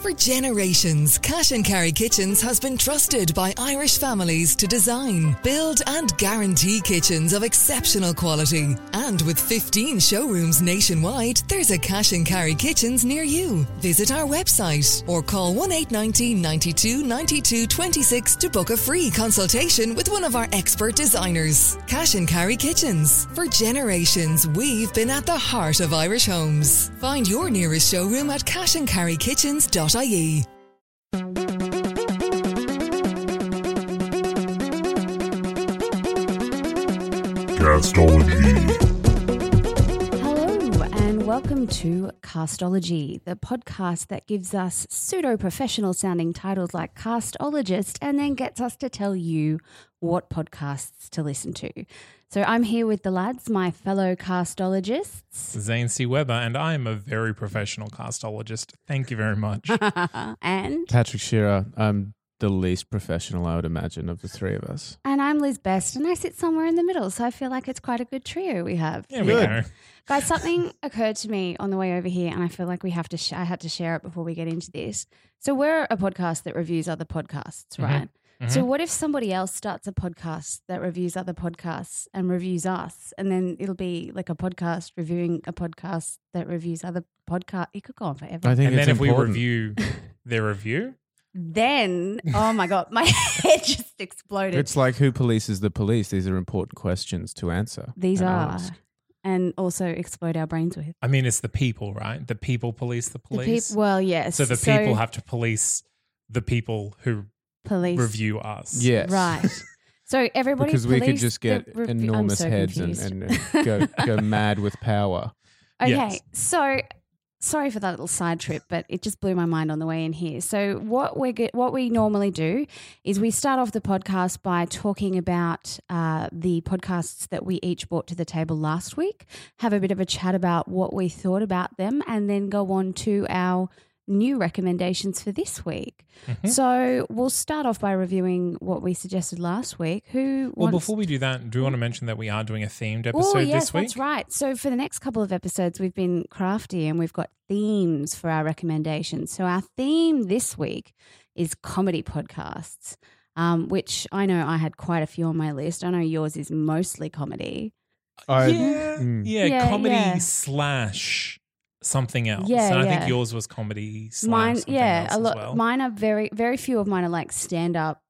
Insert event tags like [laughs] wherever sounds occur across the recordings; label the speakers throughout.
Speaker 1: For generations, Cash and Carry Kitchens has been trusted by Irish families to design, build, and guarantee kitchens of exceptional quality. And with 15 showrooms nationwide, there's a Cash and Carry Kitchens near you. Visit our website or call 1 890 92 92 26 to book a free consultation with one of our expert designers. Cash and Carry Kitchens. For generations, we've been at the heart of Irish homes. Find your nearest showroom at cashandcarrykitchens.ie.
Speaker 2: Hello, and welcome to Castology, the podcast that gives us pseudo professional sounding titles like Castologist and then gets us to tell you what podcasts to listen to. So I'm here with the lads, my fellow castologists,
Speaker 3: Zane C. Weber, and I am a very professional castologist. Thank you very much. [laughs]
Speaker 2: and
Speaker 4: Patrick Shearer, I'm the least professional, I would imagine, of the three of us.
Speaker 2: and I'm Liz Best, and I sit somewhere in the middle. So I feel like it's quite a good trio we have.
Speaker 3: There we go.
Speaker 2: Guys, something [laughs] occurred to me on the way over here, and I feel like we have to. Sh- I had to share it before we get into this. So we're a podcast that reviews other podcasts, mm-hmm. right? So mm-hmm. what if somebody else starts a podcast that reviews other podcasts and reviews us, and then it'll be like a podcast reviewing a podcast that reviews other podcast? It could go on forever.
Speaker 4: I think
Speaker 3: And
Speaker 4: it's
Speaker 3: then if we review [laughs] their review,
Speaker 2: then, oh my god, my [laughs] head just exploded.
Speaker 4: It's like who polices the police? These are important questions to answer.
Speaker 2: These
Speaker 4: and
Speaker 2: are,
Speaker 4: ask.
Speaker 2: and also explode our brains with.
Speaker 3: I mean, it's the people, right? The people police the
Speaker 2: The
Speaker 3: police.
Speaker 2: peop- well, yes.
Speaker 3: so the people have to police the people who
Speaker 2: police
Speaker 3: review us.
Speaker 4: Yes.
Speaker 2: Right. So everybody
Speaker 4: Because we could
Speaker 2: police
Speaker 4: just
Speaker 2: the
Speaker 4: get
Speaker 2: rev- I'm
Speaker 4: enormous
Speaker 2: so
Speaker 4: heads and,
Speaker 2: confused.
Speaker 4: and uh, go, go [laughs] mad with power.
Speaker 2: Okay,
Speaker 3: Yes.
Speaker 2: so sorry for that little side trip, but it just blew my mind on the way in here. So what we get, what we normally do is we start off the podcast by talking about uh, the podcasts that we each brought to the table last week, have a bit of a chat about what we thought about them, and then go on to our new recommendations for this week.
Speaker 3: Mm-hmm.
Speaker 2: So we'll start off by reviewing what we suggested last week. Who
Speaker 3: Well,
Speaker 2: wants
Speaker 3: before we do that, do you want to mention that we are doing a themed episode
Speaker 2: Oh, yes,
Speaker 3: this week?
Speaker 2: that's right. So for the next couple of episodes, we've been crafty and we've got themes for our recommendations. So our theme this week is comedy podcasts, um, which I know I had quite a few on my list. I know yours is mostly comedy.
Speaker 4: I,
Speaker 3: yeah,
Speaker 4: mm.
Speaker 3: yeah,
Speaker 2: Yeah,
Speaker 3: comedy
Speaker 2: yeah.
Speaker 3: slash something else.
Speaker 2: Yeah,
Speaker 3: and I
Speaker 2: yeah.
Speaker 3: think yours was comedy slash
Speaker 2: mine, yeah,
Speaker 3: else
Speaker 2: a lot.
Speaker 3: well.
Speaker 2: Mine are very, very few of mine are like stand up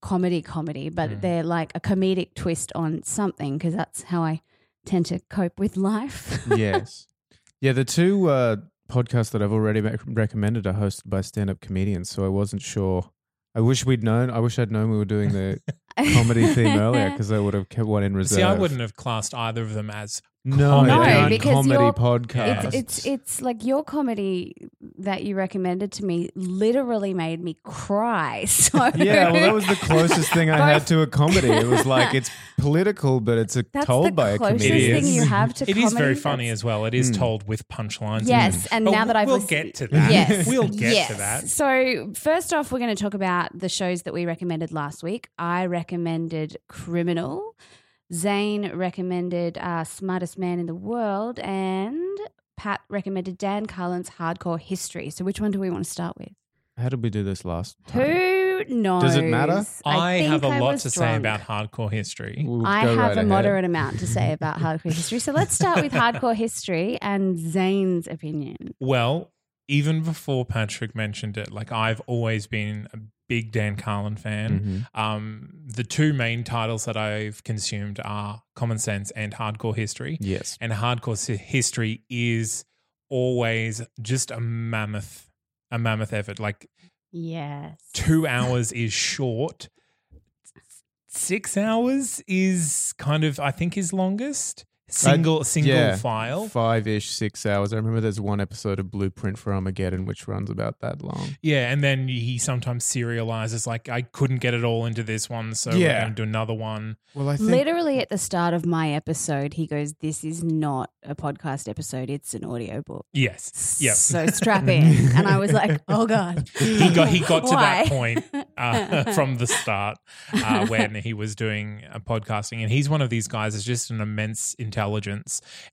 Speaker 2: comedy, comedy, but
Speaker 3: Mm.
Speaker 2: they're like a comedic twist on something because that's how I tend to cope with life. [laughs]
Speaker 4: yes. Yeah, the two uh, podcasts that I've already recommended are hosted by stand up comedians. So I wasn't sure. I wish we'd known. I wish I'd known we were doing the [laughs] comedy theme earlier [laughs] because I would have kept one in reserve.
Speaker 3: See, I wouldn't have classed either of them as
Speaker 4: No,
Speaker 2: No, because
Speaker 4: comedy
Speaker 2: you're- It's it's it's like your comedy that you recommended to me literally made me cry. [laughs] So
Speaker 4: yeah, well, that was the closest thing I [laughs] had to a comedy. It was like it's [laughs] political, but it's a,
Speaker 2: That's
Speaker 4: told
Speaker 2: the
Speaker 4: by a comedian.
Speaker 2: thing you have to
Speaker 3: It is very funny as well. It is
Speaker 4: Mm.
Speaker 3: told with punchlines.
Speaker 2: Yes, and
Speaker 3: But
Speaker 2: now that I've
Speaker 3: we'll
Speaker 2: listened-
Speaker 3: get to that.
Speaker 2: Yes,
Speaker 3: we'll get
Speaker 2: yes.
Speaker 3: to that.
Speaker 2: So first off, we're going to talk about the shows that we recommended last week. I recommended Criminal. Zane recommended uh, Smartest Man in the World, and Pat recommended Dan Carlin's Hardcore History. So which one do we want to start with?
Speaker 4: How did we do this last time?
Speaker 2: Who knows?
Speaker 4: Does it matter?
Speaker 3: I,
Speaker 2: think
Speaker 3: have a
Speaker 2: I
Speaker 3: lot
Speaker 2: was
Speaker 3: to say about hardcore history.
Speaker 4: We'll
Speaker 2: I have
Speaker 4: right
Speaker 2: a
Speaker 4: ahead.
Speaker 2: moderate amount to say about [laughs] hardcore history. So let's start with hardcore history and Zane's opinion.
Speaker 3: Well, even before Patrick mentioned it, like I've always been a big Dan Carlin fan.
Speaker 4: Mhm.
Speaker 3: Um, the two main titles that I've consumed are Common Sense and Hardcore History.
Speaker 4: Yes.
Speaker 3: And Hardcore History is always just a mammoth, a mammoth effort. Like
Speaker 2: Yes.
Speaker 3: two [laughs] hours is short. Six hours is kind of, I think, is longest. Single single
Speaker 4: yeah,
Speaker 3: file.
Speaker 4: Five ish, six hours. I remember there's one episode of Blueprint for Armageddon which runs about that long.
Speaker 3: Yeah, and then he sometimes serializes like I couldn't get it all into this one, so we're going to do another one.
Speaker 4: Well, I think
Speaker 2: Literally at the start of my episode, he goes, This is not a podcast episode, it's an audiobook.
Speaker 3: Yes. Yep.
Speaker 2: So strap in. and I was like, Oh God.
Speaker 3: he got he got to that point uh, [laughs] from the start uh, when he was doing uh, podcasting, and he's one of these guys. Is just an immense intelligence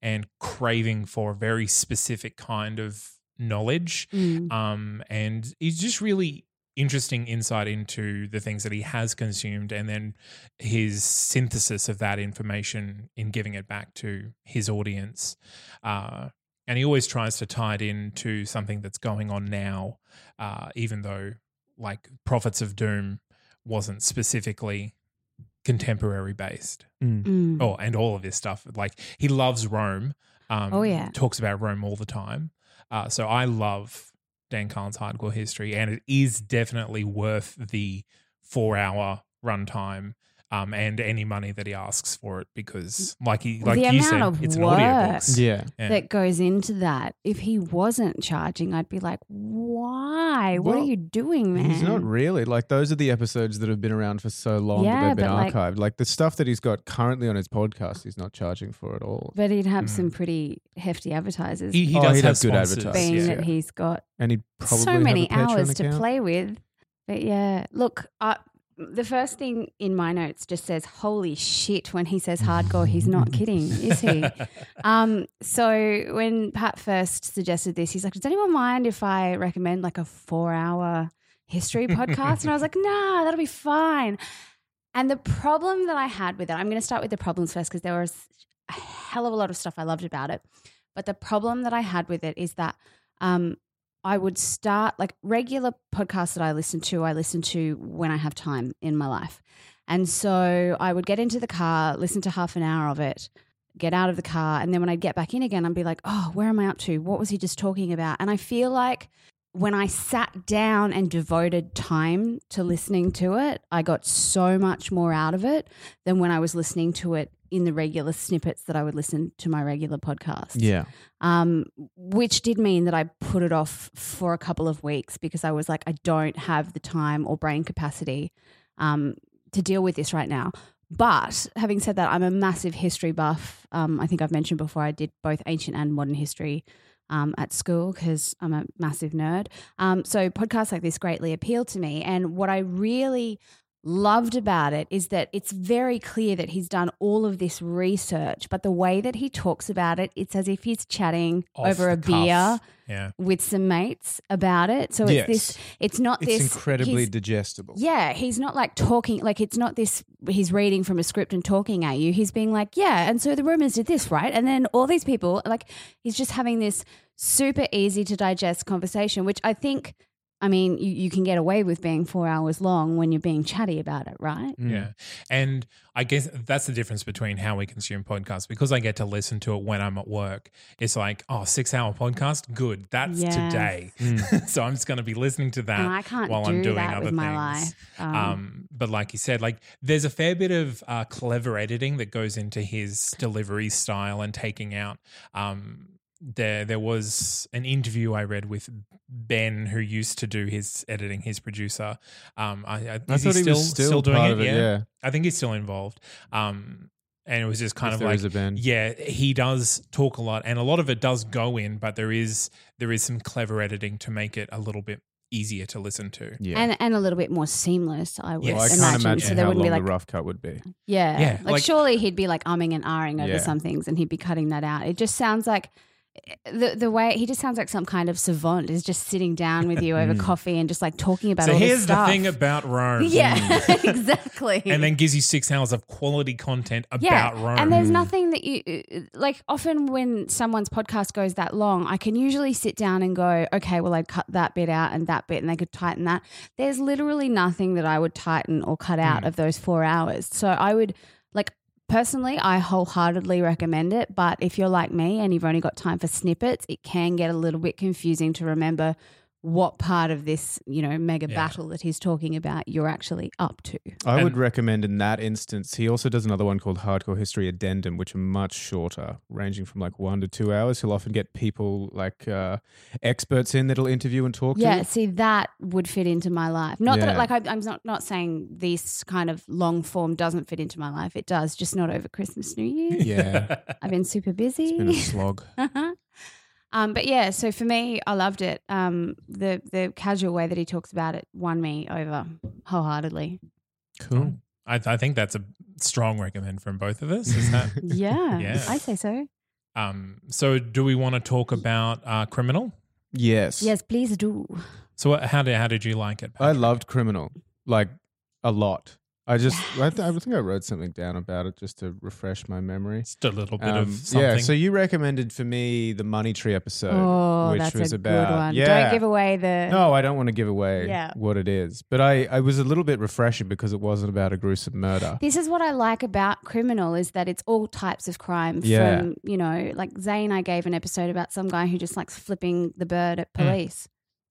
Speaker 3: and craving for a very specific kind of knowledge,
Speaker 2: Mm.
Speaker 3: um, and he's just really interesting insight into the things that he has consumed and then his synthesis of that information in giving it back to his audience uh, and he always tries to tie it into something that's going on now uh, even though like prophets of doom wasn't specifically contemporary based
Speaker 4: Mm.
Speaker 2: Mm.
Speaker 3: oh and all of this stuff like he loves rome um,
Speaker 2: Oh, yeah.
Speaker 3: talks about rome all the time uh, so i love dan carlin's hardcore history and it is definitely worth the four hour runtime um, and any money that he asks for it because like he like
Speaker 2: The
Speaker 3: you
Speaker 2: amount
Speaker 3: said
Speaker 2: of
Speaker 3: it's an
Speaker 2: work.
Speaker 3: audiobook
Speaker 4: Yeah.
Speaker 3: Yeah.
Speaker 2: That goes into that. If he wasn't charging, I'd be like, Why? what are you doing, man?
Speaker 4: He's not really like those are the episodes that have been around for so long
Speaker 2: Yeah,
Speaker 4: that they've been
Speaker 2: but, like-
Speaker 4: archived. Like the stuff that he's got currently on his podcast, he's not charging for at all.
Speaker 2: But he'd have
Speaker 3: Mm.
Speaker 2: some pretty hefty advertisers.
Speaker 3: he, he
Speaker 4: Oh,
Speaker 3: does
Speaker 4: he'd
Speaker 3: have
Speaker 4: have good
Speaker 3: sponsors,
Speaker 4: advertising.
Speaker 2: being
Speaker 3: yeah.
Speaker 2: that he's got
Speaker 4: And he'd probably
Speaker 2: so many hours to play with. But yeah, look, uh, the first thing in my notes just says, "Holy shit!" When he says hardcore, he's not kidding, is he? [laughs] Um, so when Pat first suggested this, he's like, "Does anyone mind if I recommend like a four-hour history [laughs] podcast?" and I was like, "Nah, that'll be fine." And the problem that I had with it, I'm going to start with the problems first because there was a hell of a lot of stuff I loved about it. But the problem that I had with it is that um, I would start like regular podcasts that I listen to, I listen to when I have time in my life. And so I would get into the car, listen to half an hour of it, get out of the car. And then when I'd get back in again, I'd be like, oh, where am I up to? What was he just talking about? And I feel like when I sat down and devoted time to listening to it, I got so much more out of it than when I was listening to it in the regular snippets that I would listen to my regular podcast.
Speaker 4: Yeah.
Speaker 2: um, which did mean that I put it off for a couple of weeks because I was like, I don't have the time or brain capacity um, to deal with this right now. But having said that, I'm a massive history buff. Um, I think I've mentioned before I did both ancient and modern history um, at school because I'm a massive nerd. Um, so podcasts like this greatly appeal to me. And what I really loved about it is that it's very clear that he's done all of this research, but the way that he talks about it, it's as if he's chatting
Speaker 3: Off
Speaker 2: over a beer
Speaker 3: yeah
Speaker 2: with some mates about it. So
Speaker 4: Yes.
Speaker 2: it's this, it's not
Speaker 4: It's
Speaker 2: this
Speaker 4: incredibly digestible.
Speaker 2: yeah, he's not like talking, like it's not this, he's reading from a script and talking at you. He's being like, yeah, and so the Romans did this, right? And then all these people, like, he's just having this super easy to digest conversation, which I think, I mean, you, you can get away with being four hours long when you're being chatty about it, right?
Speaker 4: Mm.
Speaker 3: Yeah. And I guess that's the difference between how we consume podcasts. Because I get to listen to it when I'm at work, it's like, oh, six hour podcast? Good. That's
Speaker 2: Yes.
Speaker 3: today.
Speaker 4: Mm. [laughs]
Speaker 3: so I'm just going to be listening to that
Speaker 2: and I can't
Speaker 3: while
Speaker 2: do
Speaker 3: I'm doing
Speaker 2: that
Speaker 3: other
Speaker 2: with my
Speaker 3: things.
Speaker 2: life. Um,
Speaker 3: Um, but like you said, like there's a fair bit of uh, clever editing that goes into his delivery style and taking out. Um, there, there was an interview I read with Ben, who used to do his editing, his producer. Um, I, I,
Speaker 4: I thought
Speaker 3: he
Speaker 4: he was still,
Speaker 3: still doing
Speaker 4: part
Speaker 3: it?
Speaker 4: of it.
Speaker 3: yeah.
Speaker 4: Yeah.
Speaker 3: I think he's still involved. Um, and it was just kind
Speaker 4: If
Speaker 3: of
Speaker 4: there
Speaker 3: like,
Speaker 4: is a Ben.
Speaker 3: yeah, he does talk a lot, and a lot of it does go in, but there is there is some clever editing to make it a little bit easier to listen to.
Speaker 4: Yeah.
Speaker 2: and, and a little bit more seamless, I would
Speaker 3: Yes.
Speaker 4: well, I
Speaker 2: imagine.
Speaker 4: can't imagine
Speaker 2: so there wouldn't
Speaker 4: long
Speaker 2: be like
Speaker 4: the rough cut would be.
Speaker 2: Yeah.
Speaker 3: Yeah,
Speaker 2: Like,
Speaker 3: like-
Speaker 2: surely he'd be like umming and ahhing over
Speaker 4: Yeah.
Speaker 2: some things and he'd be cutting that out. It just sounds like the the way he just sounds like some kind of savant is just sitting down with you over [laughs]
Speaker 4: Mm.
Speaker 2: coffee and just like talking about
Speaker 3: so
Speaker 2: all this
Speaker 3: here's the thing about Rome. [laughs]
Speaker 2: Yeah, [laughs] exactly.
Speaker 3: and then gives you six hours of quality content about
Speaker 2: yeah,
Speaker 3: Rome.
Speaker 2: and there's
Speaker 4: Mm.
Speaker 2: nothing that you like. Often when someone's podcast goes that long, I can usually sit down and go, okay, well, I'd cut that bit out and that bit, and they could tighten that. There's literally nothing that I would tighten or cut out
Speaker 3: Mm.
Speaker 2: of those four hours. So I would. Personally, I wholeheartedly recommend it. But if you're like me and you've only got time for snippets, it can get a little bit confusing to remember what part of this, you know, mega
Speaker 3: Yeah.
Speaker 2: battle that he's talking about you're actually up to.
Speaker 4: I would recommend in that instance, he also does another one called Hardcore History Addendum, which are much shorter, ranging from like one to two hours. He'll often get people like uh, experts in that'll interview and talk
Speaker 2: Yeah,
Speaker 4: to.
Speaker 2: see, that would fit into my life. Not that,
Speaker 4: Yeah.
Speaker 2: like, I, I'm not, not saying this kind of long form doesn't fit into my life. It does, just not over Christmas, New Year.
Speaker 4: Yeah. [laughs]
Speaker 2: I've been super busy.
Speaker 4: It's been a slog. [laughs]
Speaker 2: um, but yeah, so for me, I loved it. Um, the the casual way that he talks about it won me over wholeheartedly.
Speaker 4: Cool.
Speaker 3: I, I think that's a strong recommend from both of us. Is that? [laughs] [laughs]
Speaker 2: Yeah,
Speaker 3: Yeah.
Speaker 2: I say so.
Speaker 3: um, so, do we want to talk about uh, Criminal?
Speaker 4: Yes.
Speaker 2: Yes, please do.
Speaker 3: So, what, how did how did you like it?
Speaker 4: I loved Criminal, like a lot. I just, I, th- I think I wrote something down about it just to refresh my memory.
Speaker 3: Just a little bit
Speaker 4: Um,
Speaker 3: of something.
Speaker 4: yeah, so you recommended for me the Money Tree episode,
Speaker 2: oh,
Speaker 4: which
Speaker 2: that's
Speaker 4: was
Speaker 2: a
Speaker 4: about
Speaker 2: good one.
Speaker 4: Yeah,
Speaker 2: Don't give away the.
Speaker 4: No, I don't want to give away
Speaker 2: Yeah.
Speaker 4: what it is. But I, I was a little bit refreshing because it wasn't about a gruesome murder.
Speaker 2: This is what I like about criminal is that it's all types of crime.
Speaker 4: Yeah.
Speaker 2: From you know, like Zane, I gave an episode about some guy who just likes flipping the bird at police.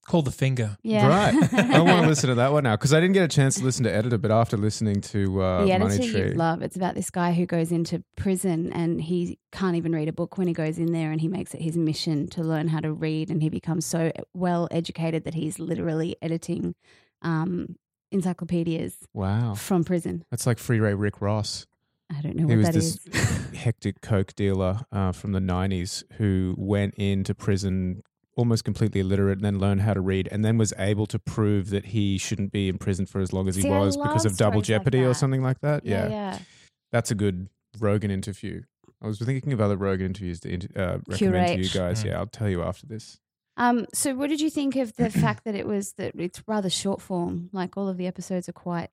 Speaker 3: Call the finger.
Speaker 2: Yeah,
Speaker 4: Right. I want to [laughs] listen to that one now because I didn't get a chance to listen to Editor, but after listening to uh,
Speaker 2: the
Speaker 4: Money
Speaker 2: editor
Speaker 4: Tree.
Speaker 2: you love. It's about this guy who goes into prison and he can't even read a book when he goes in there, and he makes it his mission to learn how to read, and he becomes so well educated that he's literally editing um, encyclopedias
Speaker 4: wow.
Speaker 2: from prison.
Speaker 4: That's like Freeway Rick Ross.
Speaker 2: I don't know
Speaker 4: He
Speaker 2: what
Speaker 4: was
Speaker 2: that is.
Speaker 4: this hectic coke dealer uh, from the 90s who went into prison almost completely illiterate and then learned how to read and then was able to prove that he shouldn't be in prison for as long as he
Speaker 2: See, I
Speaker 4: was because of double
Speaker 2: stories like
Speaker 4: jeopardy or something like that.
Speaker 2: yeah, yeah.
Speaker 4: That's a good Rogan interview. I was thinking of other Rogan interviews to inter- uh, recommend to you guys.
Speaker 3: Mm.
Speaker 4: Yeah, I'll tell you after this.
Speaker 2: Um, so what did you think of the fact [clears throat] that it was that it's rather short form? Like all of the episodes are quite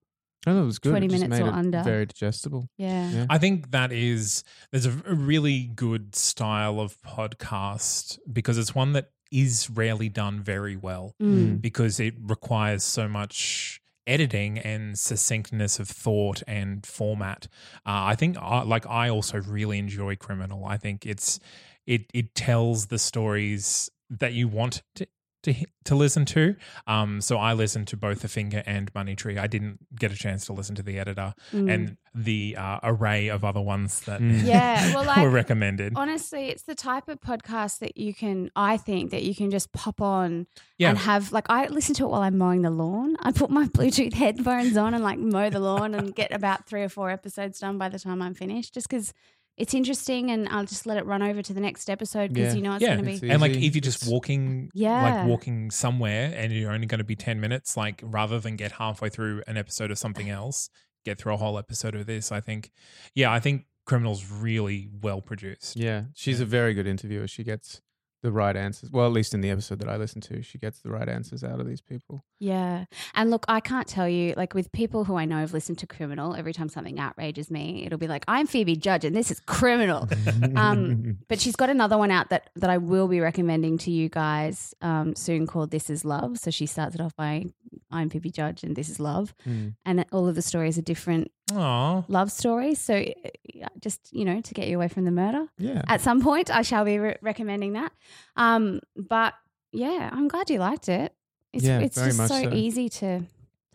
Speaker 4: Oh, it was good.
Speaker 2: 20
Speaker 4: It
Speaker 2: minutes
Speaker 4: made
Speaker 2: or
Speaker 4: it
Speaker 2: under.
Speaker 4: Very digestible.
Speaker 2: yeah.
Speaker 4: Yeah.
Speaker 3: I think that is there's a, a really good style of podcast because it's one that is rarely done very well
Speaker 2: Mm.
Speaker 3: because it requires so much editing and succinctness of thought and format. Uh, I think, uh, like, I also really enjoy Criminal. I think it's it it tells the stories that you want to. To, to listen to, um, so I listened to both the Finger and Money Tree. I didn't get a chance to listen to the editor
Speaker 2: Mm.
Speaker 3: and the uh, array of other ones that
Speaker 4: Mm.
Speaker 2: Yeah, well, [laughs] like-
Speaker 3: were recommended.
Speaker 2: Honestly, it's the type of podcast that you can, I think, that you can just pop on
Speaker 3: Yeah.
Speaker 2: and have. Like, I listen to it while I'm mowing the lawn. I put my [laughs] Bluetooth headphones on and like mow the lawn and get about three or four episodes done by the time I'm finished, just because it's interesting and I'll just let it run over to the next episode because
Speaker 4: Yeah.
Speaker 2: you know it's
Speaker 3: Yeah,
Speaker 2: going to be.
Speaker 4: easy.
Speaker 3: and like if you're just
Speaker 4: It's-
Speaker 3: walking,
Speaker 2: Yeah.
Speaker 3: like walking somewhere, and you're only going to be ten minutes, like rather than get halfway through an episode of something [sighs] else, get through a whole episode of this. I think, yeah, I think Criminal's really well produced.
Speaker 4: Yeah, she's
Speaker 3: Yeah.
Speaker 4: a very good interviewer. She gets the right answers. Well, at least in the episode that I listened to, she gets the right answers out of these people.
Speaker 2: Yeah. And look, I can't tell you, like with people who I know have listened to Criminal, every time something outrages me, it'll be like, I'm Phoebe Judge and this is criminal. Um, [laughs] but she's got another one out that, that I will be recommending to you guys um, soon called This Is Love. So she starts it off by, I'm Phoebe Judge and this is love.
Speaker 4: Mm.
Speaker 2: And all of the stories are different
Speaker 3: Aw,
Speaker 2: love stories. So uh, just, you know, to get you away from the murder.
Speaker 4: yeah.
Speaker 2: At some point, I shall be re- recommending that. Um, but yeah, I'm glad you liked it. It's,
Speaker 4: Yeah,
Speaker 2: it's just so,
Speaker 4: so.
Speaker 2: easy to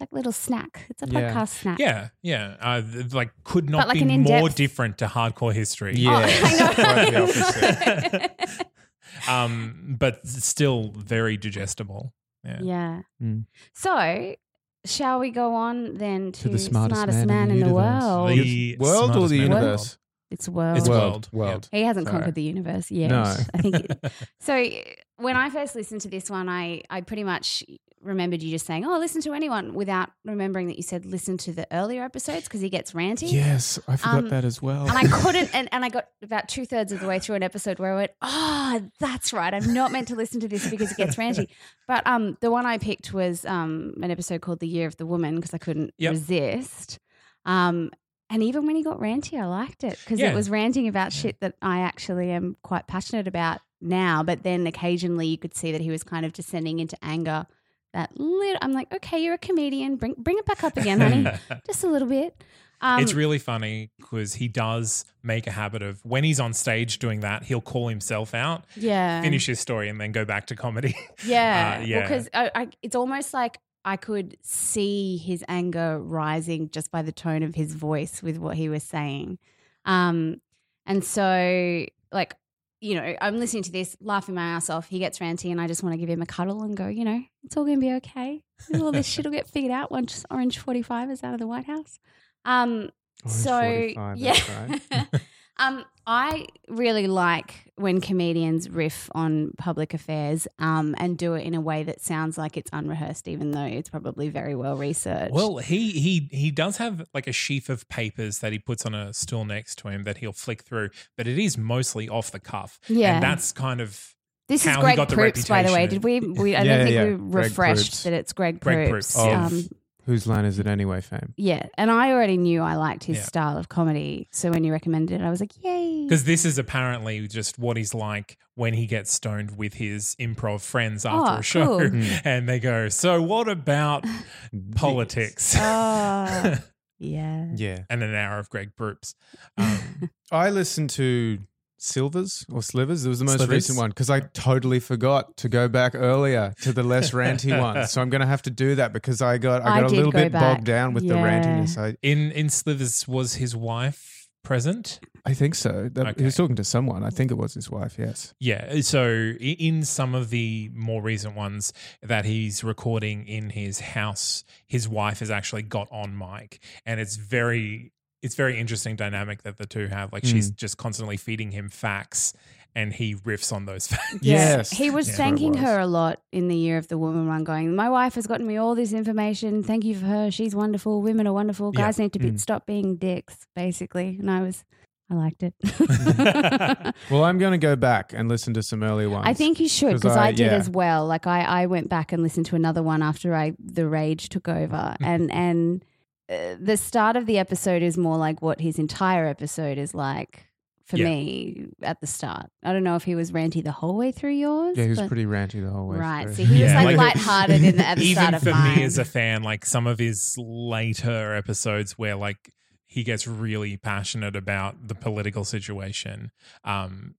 Speaker 2: like little snack. It's a
Speaker 4: Yeah.
Speaker 2: podcast snack.
Speaker 3: yeah, yeah. Uh, like could not
Speaker 2: like
Speaker 3: be more different to hardcore history.
Speaker 2: Oh,
Speaker 4: Yeah.
Speaker 2: I know. [laughs]
Speaker 4: Quite the opposite. [laughs]
Speaker 3: um, but still very digestible. Yeah.
Speaker 2: yeah.
Speaker 4: Mm.
Speaker 2: So, shall we go on then to,
Speaker 4: To the smartest
Speaker 2: man,
Speaker 4: man
Speaker 2: in the
Speaker 4: universe.
Speaker 2: world?
Speaker 3: The
Speaker 4: World or the
Speaker 3: man in the
Speaker 4: universe?
Speaker 2: It's world.
Speaker 3: It's
Speaker 4: world.
Speaker 3: world.
Speaker 4: World.
Speaker 2: he hasn't
Speaker 4: Sorry.
Speaker 2: conquered the universe yet.
Speaker 4: No.
Speaker 2: I think [laughs] so. When I first listened to this one, I I pretty much remembered you just saying, "Oh, listen to anyone," without remembering that you said listen to the earlier episodes because he gets ranty.
Speaker 4: Yes, I forgot
Speaker 2: Um,
Speaker 4: that as well.
Speaker 2: And I [laughs] couldn't, and, and I got about two thirds of the way through an episode where I went, "Oh, that's right. I'm not meant to listen to this because it gets ranty." [laughs] But um, the one I picked was um an episode called "The Year of the Woman" because I couldn't
Speaker 3: Yep.
Speaker 2: resist. Um, and even when he got ranty, I liked it because
Speaker 3: Yeah.
Speaker 2: it was ranting about shit that I actually am quite passionate about now. But then occasionally you could see that he was kind of descending into anger. That little, I'm like, okay, you're a comedian. Bring bring it back up again, honey, [laughs] just a little bit. Um,
Speaker 3: it's really funny because he does make a habit of when he's on stage doing that, he'll call himself out,
Speaker 2: yeah.
Speaker 3: finish his story, and then go back to comedy.
Speaker 2: Yeah, [laughs]
Speaker 3: Uh, yeah.
Speaker 2: Because I, I, it's almost like I could see his anger rising just by the tone of his voice with what he was saying. Um, and so, like, you know, I'm listening to this, laughing my ass off. He gets ranty, and I just want to give him a cuddle and go, you know, it's all going to be okay. All this shit will get figured out once Orange 45 is out of the White House. Um,
Speaker 4: Orange
Speaker 2: so
Speaker 4: 45,
Speaker 2: yeah,
Speaker 4: right. [laughs] [laughs]
Speaker 2: um, I really like when comedians riff on public affairs um, and do it in a way that sounds like it's unrehearsed, even though it's probably very well researched.
Speaker 3: Well, he he he does have like a sheaf of papers that he puts on a stool next to him that he'll flick through, but it is mostly off the cuff.
Speaker 2: Yeah.
Speaker 3: and that's kind of
Speaker 2: this is
Speaker 3: how he
Speaker 2: Greg
Speaker 3: got the
Speaker 2: Proops, by the way. Did we? we I
Speaker 4: Yeah,
Speaker 2: don't think
Speaker 4: yeah,
Speaker 2: we refreshed that it's Greg
Speaker 3: Greg
Speaker 2: Proops.
Speaker 3: Proops,
Speaker 2: Um,
Speaker 4: Whose line is it anyway? Fame.
Speaker 2: yeah, and I already knew I liked his
Speaker 3: Yeah.
Speaker 2: style of comedy. So when you recommended it, I was like, yay!
Speaker 3: because this is apparently just what he's like when he gets stoned with his improv friends after
Speaker 2: Oh,
Speaker 3: a show,
Speaker 2: cool. [laughs]
Speaker 3: And they go, "So what about [laughs] politics?"
Speaker 2: Oh, [laughs] yeah.
Speaker 4: Yeah.
Speaker 3: and an hour of Greg Proops. Um,
Speaker 4: I listened to Silvers or Slivers. It was the most
Speaker 3: Slivers.
Speaker 4: recent one because I totally forgot to go back earlier to the less ranty [laughs] one. So I'm going to have to do that because I got I
Speaker 2: I
Speaker 4: got a little
Speaker 2: go
Speaker 4: bit
Speaker 2: back.
Speaker 4: bogged down with the rantiness. I
Speaker 3: in in Slivers was his wife present?
Speaker 4: I think so. That, He was talking to someone. I think it was his wife. Yes.
Speaker 3: Yeah. So in some of the more recent ones that he's recording in his house, his wife has actually got on mic, and it's very it's very interesting dynamic that the two have. Like she's just constantly feeding him facts, and he riffs on those [laughs] facts.
Speaker 4: Yes.
Speaker 2: He was
Speaker 3: Yeah.
Speaker 2: thanking
Speaker 4: That's what it
Speaker 2: her a lot in the year of the woman one, going, My wife has gotten me all this information. Thank you for her. She's wonderful. Women are wonderful.
Speaker 3: Yeah.
Speaker 2: Guys need to be,
Speaker 4: Mm.
Speaker 2: stop being dicks, basically. And I was, I liked it. [laughs] [laughs]
Speaker 4: Well, I'm going to go back and listen to some earlier ones.
Speaker 2: I think you should because I,
Speaker 4: I-
Speaker 2: did
Speaker 4: yeah.
Speaker 2: as well. Like I, I went back and listened to another one after I the rage took over, and and uh, the start of the episode is more like what his entire episode is like for
Speaker 3: Yeah.
Speaker 2: me at the start. I don't know if he was ranty the whole way through yours.
Speaker 4: Yeah, he was
Speaker 2: but-
Speaker 4: pretty ranty the whole way. Through.
Speaker 2: Right.
Speaker 4: through.
Speaker 2: So he was like,
Speaker 3: like-
Speaker 2: lighthearted in the, at the start
Speaker 3: Even
Speaker 2: of
Speaker 3: for
Speaker 2: mine.
Speaker 3: me as a fan, like some of his later episodes where like he gets really passionate about the political situation. Um,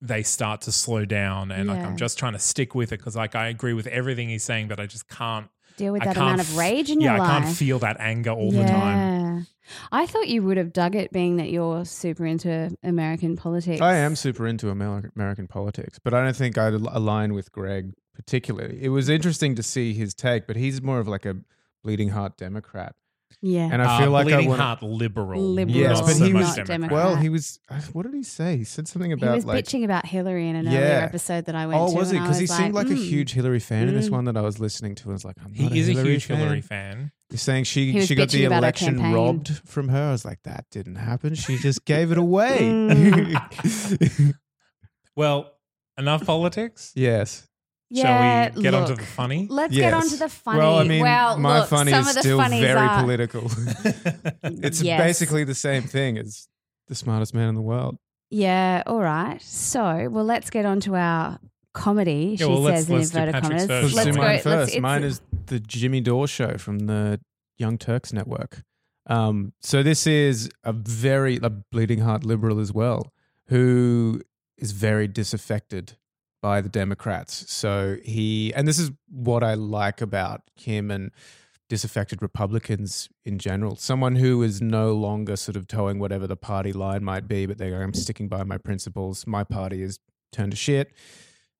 Speaker 3: they start to slow down, and like I'm just trying to stick with it because like I agree with everything he's saying, but I just can't
Speaker 2: Deal with
Speaker 3: I
Speaker 2: that amount of rage in
Speaker 3: yeah,
Speaker 2: your life.
Speaker 3: Yeah, I can't feel that anger all the time.
Speaker 2: I thought you would have dug it, being that you're super into American politics.
Speaker 4: I am super into Amer- American politics, but I don't think I'd align with Greg particularly. It was interesting to see his take, but he's more of like a bleeding heart Democrat.
Speaker 2: Yeah.
Speaker 4: And I feel
Speaker 3: Uh,
Speaker 4: like I
Speaker 3: bleeding
Speaker 4: want.
Speaker 3: heart liberal,
Speaker 2: Liberal,
Speaker 4: Yes, but
Speaker 3: so
Speaker 4: he
Speaker 3: much
Speaker 4: was-
Speaker 2: not
Speaker 3: Democrat.
Speaker 4: Well, he was. uh, What did he say? He said something about he
Speaker 2: was
Speaker 4: like.
Speaker 2: bitching about Hillary in an
Speaker 4: Yeah.
Speaker 2: earlier episode that I went
Speaker 4: Oh,
Speaker 2: to.
Speaker 4: was it?
Speaker 2: and I
Speaker 4: Because he
Speaker 2: was
Speaker 4: seemed like a
Speaker 2: mm.
Speaker 4: huge Hillary fan in this
Speaker 2: Mm.
Speaker 4: one that I was listening to. I was like, I'm not
Speaker 3: He is a
Speaker 4: Hillary
Speaker 3: huge
Speaker 4: fan.
Speaker 3: Hillary fan.
Speaker 4: He's saying
Speaker 2: He
Speaker 4: she
Speaker 2: was
Speaker 4: she got the
Speaker 2: bitching about her
Speaker 4: election
Speaker 2: campaign.
Speaker 4: robbed from her. I was like, that didn't happen. She just [laughs] gave it away.
Speaker 2: Mm. [laughs]
Speaker 3: Well, enough politics.
Speaker 4: Yes.
Speaker 2: Yeah,
Speaker 3: Shall we get onto
Speaker 2: look,
Speaker 3: the funny?
Speaker 2: Let's get
Speaker 4: Yes.
Speaker 2: on to the funny.
Speaker 4: Well, I mean,
Speaker 2: well,
Speaker 4: my
Speaker 2: look,
Speaker 4: funny
Speaker 2: some
Speaker 4: is
Speaker 2: of the
Speaker 4: still
Speaker 2: funnies
Speaker 4: very
Speaker 2: are,
Speaker 4: political. [laughs] it's
Speaker 2: Yes.
Speaker 4: basically the same thing as the smartest man in the world.
Speaker 2: Yeah, all right. So, well, let's get on to our comedy.
Speaker 3: Yeah,
Speaker 2: she
Speaker 3: well, let's-
Speaker 2: says in
Speaker 3: let's do
Speaker 2: inverted
Speaker 3: Patrick's
Speaker 2: commas.
Speaker 3: first.
Speaker 4: Let's,
Speaker 3: Let's
Speaker 4: do
Speaker 3: go-
Speaker 4: mine
Speaker 2: let's-
Speaker 4: first.
Speaker 2: it's-
Speaker 4: mine is the Jimmy Dore show from the Young Turks Network. Um, so this is a very a bleeding heart liberal as well, who is very disaffected by the Democrats. So he and this is what I like about him and disaffected Republicans in general. Someone who is no longer sort of toeing whatever the party line might be, but they're going, I'm sticking by my principles. My party is turned to shit.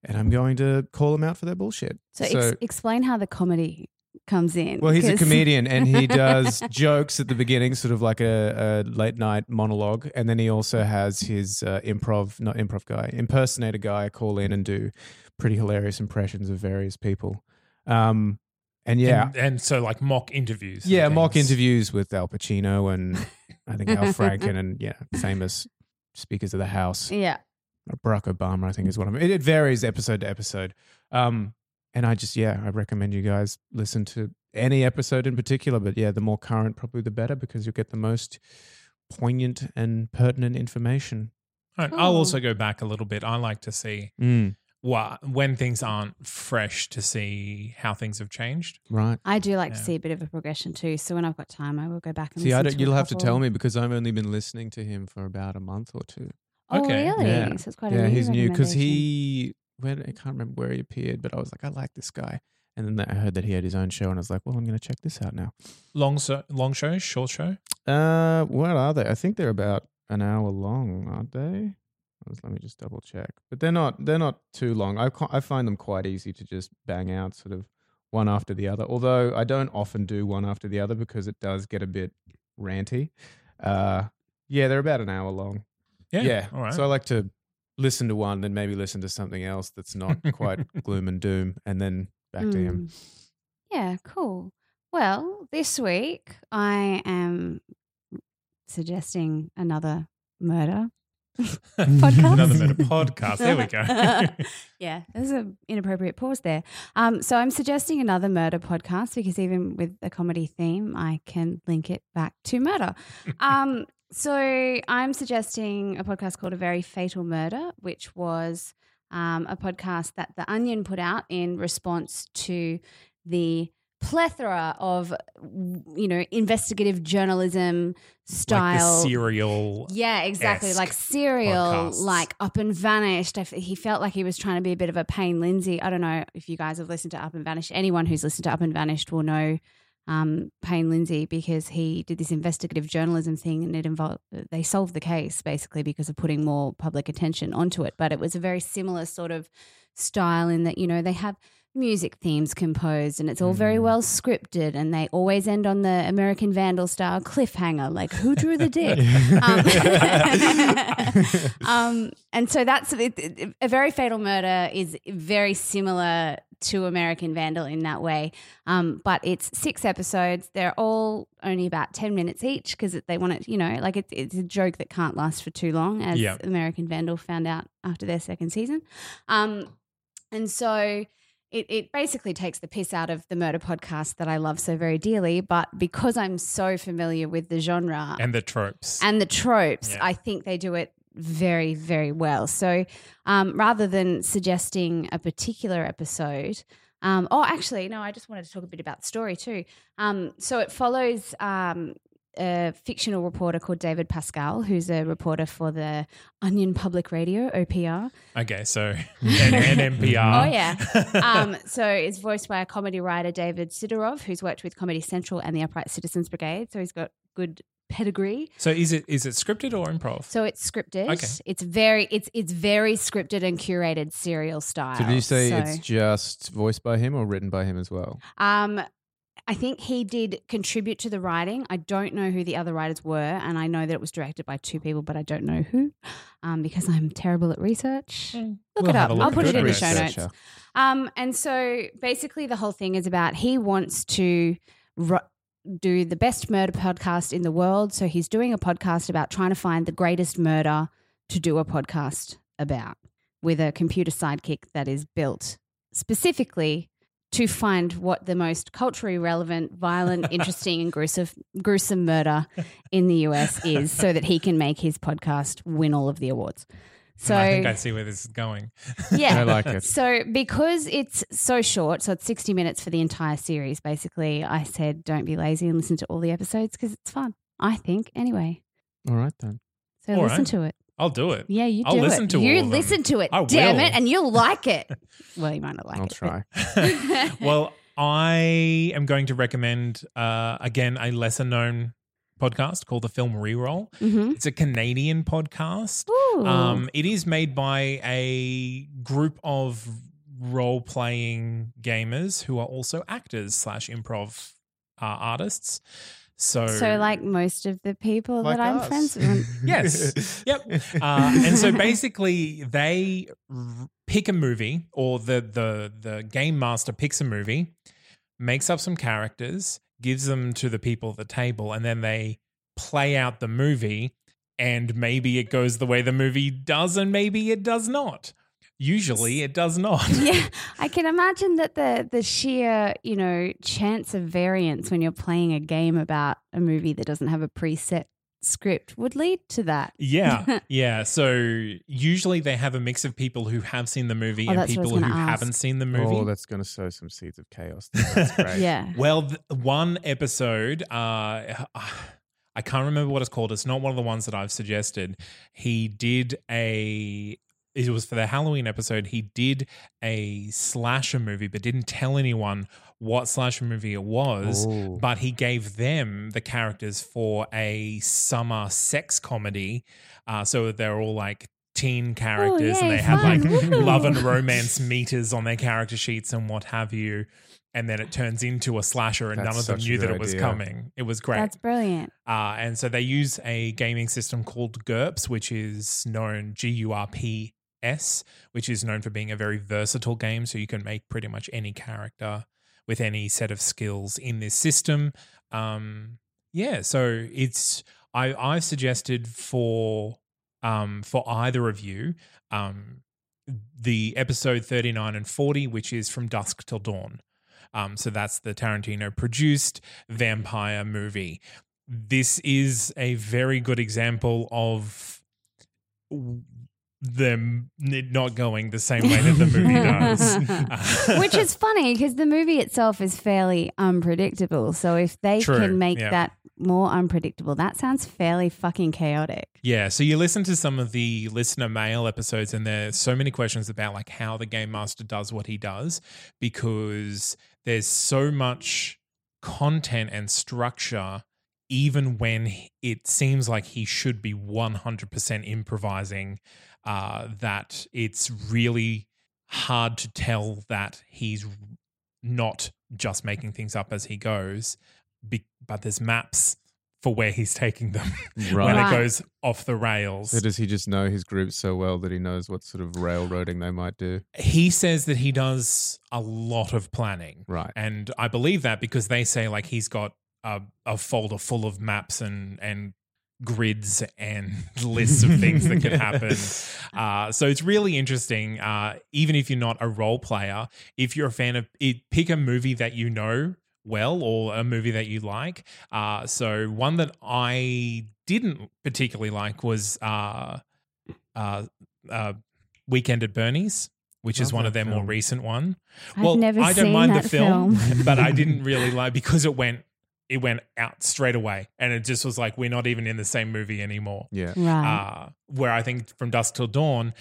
Speaker 4: And I'm going to call them out for their bullshit.
Speaker 2: So, ex- explain how the comedy comes in.
Speaker 4: Well, he's a comedian and he [laughs] does jokes at the beginning, sort of like a, a late night monologue. And then he also has his uh, improv, not improv guy, impersonator guy call in and do pretty hilarious impressions of various people. Um, and yeah,
Speaker 3: and, and so like mock interviews.
Speaker 4: yeah, mock interviews with Al Pacino and I think Al [laughs] Franken and yeah, famous speakers of the House.
Speaker 2: Yeah.
Speaker 4: Barack Obama, I think, is one of them. It, it varies episode to episode. Um, and I just, yeah, I recommend you guys listen to any episode in particular, but yeah, the more current, probably the better because you'll get the most poignant and pertinent information.
Speaker 3: All right, I'll also go back a little bit. I like to see
Speaker 4: Mm.
Speaker 3: wha- when things aren't fresh to see how things have changed.
Speaker 4: Right.
Speaker 2: I do like to see a bit of a progression too. So when I've got time, I will go back and
Speaker 4: See, I don't,
Speaker 2: to
Speaker 4: you'll have to tell me because I've only been listening to him for about a month or two.
Speaker 2: Oh,
Speaker 3: Okay.
Speaker 2: really?
Speaker 4: Yeah.
Speaker 2: So it's quite a
Speaker 4: yeah,
Speaker 2: new
Speaker 4: he's new because he. Where I can't remember where he appeared, but I was like, I like this guy. And then I heard that he had his own show, and I was like, well, I'm going to check this out now.
Speaker 3: Long so, long show, short show.
Speaker 4: Uh, what are they? I think they're about an hour long, aren't they? Let's- me just double check. But they're not. They're not too long. I I find them quite easy to just bang out, sort of one after the other. Although I don't often do one after the other because it does get a bit ranty. Uh, yeah, they're about an hour long.
Speaker 3: Yeah.
Speaker 4: Yeah.
Speaker 3: All right.
Speaker 4: So I like to listen to one, then maybe listen to something else that's not quite [laughs] gloom and doom, and then back to him.
Speaker 2: Mm. Yeah, cool. Well, this week I am suggesting another murder podcast. [laughs] [laughs]
Speaker 3: Another murder podcast. There we go.
Speaker 2: yeah, there's an inappropriate pause there. Um, so I'm suggesting another murder podcast because even with a comedy theme, I can link it back to murder. Um, so I'm suggesting a podcast called A Very Fatal Murder, which was um, a podcast that The Onion put out in response to the plethora of you know investigative journalism style
Speaker 3: Like serial.
Speaker 2: yeah, exactly. Like serial, like up and vanished. F- He felt like he was trying to be a bit of a Payne Lindsay. I don't know if you guys have listened to Up and Vanished. Anyone who's listened to Up and Vanished will know um, Payne Lindsay because he did this investigative journalism thing and it involved, they solved the case basically because of putting more public attention onto it. But it was a very similar sort of style in that, you know, they have music themes composed and it's all very
Speaker 4: Mm.
Speaker 2: well scripted and they always end on the American Vandal style cliffhanger like who drew the dick [laughs] um, [laughs] um, and so that's it, it- a very fatal murder is very similar to American Vandal in that way um, but it's six episodes they're all only about 10 minutes each because they want it you know like it's, it's a joke that can't last for too long as
Speaker 3: Yeah.
Speaker 2: American Vandal found out after their second season um, and so it, it basically takes the piss out of the murder podcast that I love so very dearly. But because I'm so familiar with the genre
Speaker 3: And the tropes.
Speaker 2: and the tropes,
Speaker 3: Yeah.
Speaker 2: I think they do it very, very well. So um, rather than suggesting a particular episode, um, oh, actually, no, I just wanted to talk a bit about the story too. Um, so it follows um, a fictional reporter called David Pascal, who's a reporter for the Onion Public Radio, OPR.
Speaker 3: okay, so [laughs] and, and NPR.
Speaker 2: Oh, yeah. Um, so it's voiced by a comedy writer, David Sidorov, who's worked with Comedy Central and the Upright Citizens Brigade. So he's got good pedigree.
Speaker 3: so is it is it scripted or improv?
Speaker 2: So it's scripted.
Speaker 3: Okay.
Speaker 2: It's very it's it's very scripted and curated serial style.
Speaker 4: So did you say
Speaker 2: So,
Speaker 4: it's just voiced by him or written by him as well?
Speaker 2: um I think he did contribute to the writing. I don't know who the other writers were, and I know that it was directed by two people, but I don't know who, um, because I'm terrible at research. Look
Speaker 3: We'll
Speaker 2: it up.
Speaker 3: look
Speaker 2: I'll put it
Speaker 3: it.
Speaker 2: in the show notes. Um, and so basically, the whole thing is about he wants to ru- do the best murder podcast in the world. So he's doing a podcast about trying to find the greatest murder to do a podcast about with a computer sidekick that is built specifically to find what the most culturally relevant, violent, [laughs] interesting, and gruesome, gruesome murder in the US is so that he can make his podcast win all of the awards. So
Speaker 3: I think I see where this is going. [laughs]
Speaker 2: yeah.
Speaker 4: I like it.
Speaker 2: So because it's so short, so it's 60 minutes for the entire series, basically, I said don't be lazy and listen to all the episodes because it's fun. I think anyway.
Speaker 4: All right then.
Speaker 2: So
Speaker 3: All
Speaker 2: listen
Speaker 3: right.
Speaker 2: to it.
Speaker 3: I'll do it.
Speaker 2: Yeah, you
Speaker 3: I'll
Speaker 2: it.
Speaker 3: listen to it.
Speaker 2: you
Speaker 3: all of them.
Speaker 2: listen to it.
Speaker 3: I
Speaker 2: damn
Speaker 3: will.
Speaker 2: it, and you'll like it. [laughs] well, you might not like
Speaker 4: I'll
Speaker 2: it.
Speaker 4: try. [laughs] [laughs]
Speaker 3: well, I am going to recommend uh, again a lesser known podcast called the Film Reroll.
Speaker 2: hmm
Speaker 3: It's a Canadian podcast. Um, it is made by a group of role playing gamers who are also actors slash improv uh, artists. So,
Speaker 2: so, like most of the people
Speaker 4: Like
Speaker 2: that I'm
Speaker 4: us.
Speaker 2: friends [laughs] with.
Speaker 3: yes, yep. Uh, and so basically, they r- pick a movie, or the the the game master picks a movie, makes up some characters, gives them to the people at the table, and then they play out the movie. And maybe it goes the way the movie does, and maybe it does not. Usually, it does not. [laughs]
Speaker 2: yeah, [laughs] I can imagine that the the sheer you know chance of variance when you're playing a game about a movie that doesn't have a preset script would lead to that.
Speaker 3: Yeah, [laughs] yeah. So usually they have a mix of people who have seen the movie
Speaker 2: Oh,
Speaker 3: and
Speaker 2: that's what I was
Speaker 3: people who
Speaker 2: ask.
Speaker 3: haven't seen the movie.
Speaker 4: Oh, that's going to sow some seeds of chaos. That's great.
Speaker 2: Yeah.
Speaker 3: Well, th- one episode, uh, [sighs] I can't remember what it's called. It's not one of the ones that I've suggested. He did a. It was for the Halloween episode. He did a slasher movie, but didn't tell anyone what slasher movie it was.
Speaker 4: Oh.
Speaker 3: But he gave them the characters for a summer sex comedy. Uh, so they're all like teen characters, and
Speaker 2: yay,
Speaker 3: they have like [laughs]
Speaker 2: fun.
Speaker 3: Love and romance meters on their character sheets and what have you. And then it turns into a slasher, and
Speaker 4: That's
Speaker 3: none of them knew that it was
Speaker 4: idea.
Speaker 3: coming. It was great.
Speaker 2: That's brilliant.
Speaker 3: Uh, and so they use a gaming system called GURPS, which is known G U R P S, which is known for being a very versatile game. So you can make pretty much any character with any set of skills in this system. Um, yeah, so it's I I've suggested for um, for either of you um, the episode thirty nine and forty, which is from dusk till dawn. Um, so that's the Tarantino produced vampire movie. This is a very good example of them not going the same way that the movie [laughs] does. [laughs]
Speaker 2: Which is funny because the movie itself is fairly unpredictable. So if they
Speaker 3: True,
Speaker 2: can make
Speaker 3: yeah.
Speaker 2: that more unpredictable, that sounds fairly fucking chaotic.
Speaker 3: Yeah, so you listen to some of the listener mail episodes, and there's so many questions about like how the game master does what he does because there's so much content and structure, even when it seems like he should be 100% improvising, uh, that it's really hard to tell that he's not just making things up as he goes. Be- but there's maps for where he's taking them [laughs] when it goes off the rails.
Speaker 4: So does he just know his group so well that he knows what sort of railroading they might do?
Speaker 3: He says that he does a lot of planning.
Speaker 4: Right.
Speaker 3: And I believe that because they say like he's got a, a folder full of maps and and grids and [laughs] lists of things that can happen. [laughs] Uh, so it's really interesting. Uh, even if you're not a role player, if you're a fan of it, pick a movie that you know well or a movie that you like. Uh, so one that I didn't particularly like was uh, uh, uh, Weekend at Bernie's. Which is one of
Speaker 4: that
Speaker 3: their more recent one.
Speaker 2: I've
Speaker 3: well,
Speaker 2: never
Speaker 3: I don't
Speaker 2: seen
Speaker 3: mind
Speaker 2: that
Speaker 3: the film,
Speaker 2: film. [laughs]
Speaker 3: but I didn't really like because it went it went out straight away, and it just was like we're not even in the same movie anymore.
Speaker 4: Yeah.
Speaker 2: Right.
Speaker 3: Uh, where I think from Dusk Till Dawn,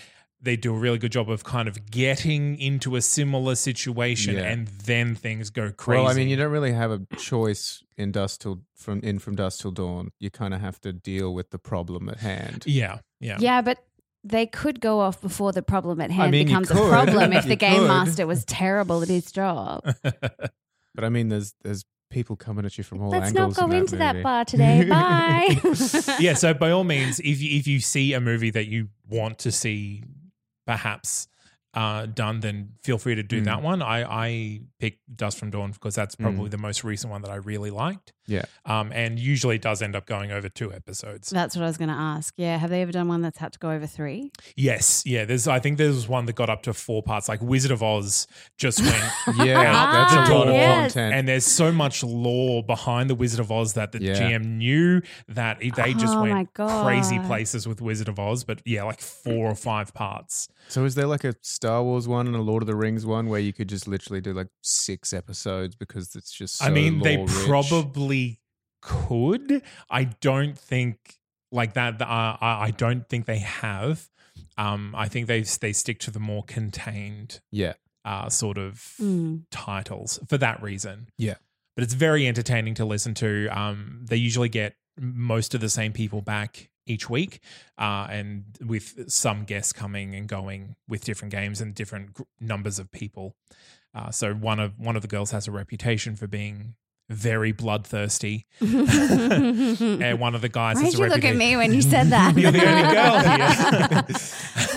Speaker 3: they do a really good job of kind of getting into a similar situation,
Speaker 4: Yeah.
Speaker 3: and then things go crazy.
Speaker 4: Well, I mean, you don't really have a choice in dust till from in from dusk till dawn. You kind of have to deal with the problem at hand.
Speaker 3: yeah, yeah,
Speaker 2: yeah, but they could go off before the problem at hand
Speaker 4: mean,
Speaker 2: becomes a problem if [laughs] the game
Speaker 4: could.
Speaker 2: master was terrible at his job. [laughs]
Speaker 4: But I mean, there's there's people coming at you from all
Speaker 2: Let's not go
Speaker 4: in that
Speaker 2: into that bar today. [laughs] Bye. [laughs]
Speaker 3: yeah. So by all means, if you, if you see a movie that you want to see, perhaps uh, done, then feel free to do
Speaker 4: Mm.
Speaker 3: that one. I I picked Dust from Dawn because that's probably
Speaker 4: Mm.
Speaker 3: the most recent one that I really liked.
Speaker 4: Yeah.
Speaker 3: Um, and usually it does end up going over two episodes.
Speaker 2: That's what I was going to ask. Yeah, have they ever done one that's had to go over three?
Speaker 3: Yes, yeah. There's I think there's one that got up to four parts, like Wizard of Oz just [laughs] went.
Speaker 4: Yeah,
Speaker 3: out
Speaker 4: that's
Speaker 3: the
Speaker 4: a lot of.
Speaker 2: Yes.
Speaker 4: content.
Speaker 3: And there's so much lore behind the Wizard of Oz that the
Speaker 4: Yeah.
Speaker 3: GM knew that they just
Speaker 2: Oh
Speaker 3: went crazy places with Wizard of Oz. But yeah, like four or five parts.
Speaker 4: so is there like a Star Wars one and a Lord of the Rings one where you could just literally do like six episodes because it's just so
Speaker 3: I mean, they
Speaker 4: lore-rich?
Speaker 3: probably could. I don't think like that. Uh, I I don't think they have. Um, I think they they stick to the more contained
Speaker 4: yeah
Speaker 3: uh, sort of
Speaker 2: Mm.
Speaker 3: titles for that reason.
Speaker 4: Yeah.
Speaker 3: But it's very entertaining to listen to. Um, they usually get most of the same people back each week, uh, and with some guests coming and going with different games and different gr- numbers of people. Uh, so one of one of the girls has a reputation for being very bloodthirsty, [laughs] and one of the guys
Speaker 2: Why
Speaker 3: has
Speaker 2: did you look at me when you said that? [laughs]
Speaker 3: You're the only girl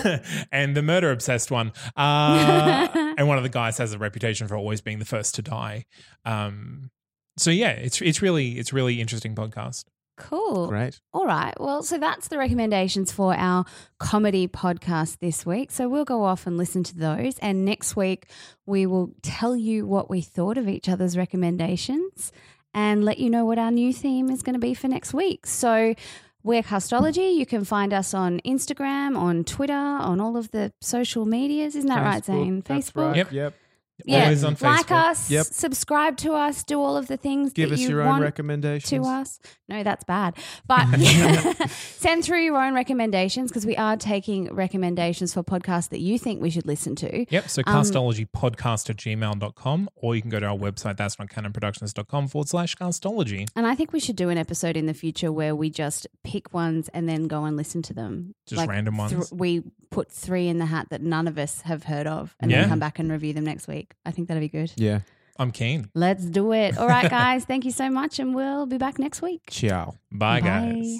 Speaker 3: [laughs] here. and the murder obsessed one. Uh, and one of the guys has a reputation for always being the first to die. Um, so yeah, it's it's really it's really interesting podcast.
Speaker 2: Cool.
Speaker 4: great
Speaker 2: All right. Well, so that's the recommendations for our comedy podcast this week. So we'll go off and listen to those. And next week, we will tell you what we thought of each other's recommendations and let you know what our new theme is going to be for next week. So We're Castology. You can find us on Instagram, on Twitter, on all of the social medias. Isn't that right, Zane? Facebook.
Speaker 4: right.
Speaker 3: Yep.
Speaker 4: Yep.
Speaker 2: Yeah.
Speaker 3: Always on
Speaker 2: Like us,
Speaker 4: Yep.
Speaker 2: subscribe to us, do all of the things
Speaker 4: Give
Speaker 2: that
Speaker 4: us
Speaker 2: you
Speaker 4: your own
Speaker 2: want
Speaker 4: recommendations.
Speaker 2: to us. No, that's bad. But [laughs] [laughs] send through your own recommendations because we are taking recommendations for podcasts that you think we should listen to.
Speaker 3: Yep. So
Speaker 2: Um,
Speaker 3: castologypodcast at gmail.com, or you can go to our website, that's not canonproductions.com forward slash castology.
Speaker 2: And I think we should do an episode in the future where we just pick ones and then go and listen to them.
Speaker 3: Just random ones?
Speaker 2: we put three in the hat that none of us have heard of and
Speaker 3: Yeah.
Speaker 2: then come back and review them next week. I think that'd be good.
Speaker 4: Yeah.
Speaker 3: I'm keen.
Speaker 2: Let's do it. All right, [laughs] guys. Thank you so much. And we'll be back next week.
Speaker 4: Ciao.
Speaker 3: Bye, guys.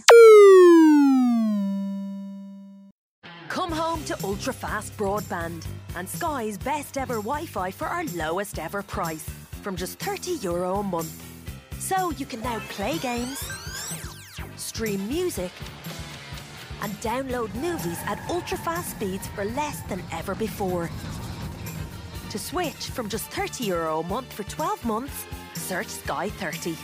Speaker 5: Come home to ultra fast broadband and Sky's best ever Wi Fi for our lowest ever price from just €30 Euro a month. So you can now play games, stream music, and download movies at ultra fast speeds for less than ever before. To switch from just €30 Euro a month for 12 months, search Sky 30.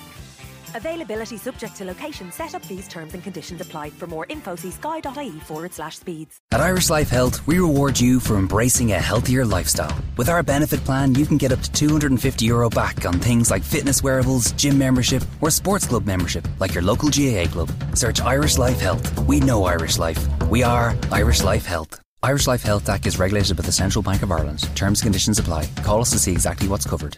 Speaker 5: Availability subject to location, setup fees, terms and conditions apply. For more info, see sky.ie forward slash speeds.
Speaker 6: At Irish Life Health, we reward you for embracing a healthier lifestyle. With our benefit plan, you can get up to 250 euro back on things like fitness wearables, gym membership, or sports club membership, like your local GAA club. Search Irish Life Health. We know Irish Life. We are Irish Life Health. Irish Life Health Act is regulated by the Central Bank of Ireland. Terms and conditions apply. Call us to see exactly what's covered.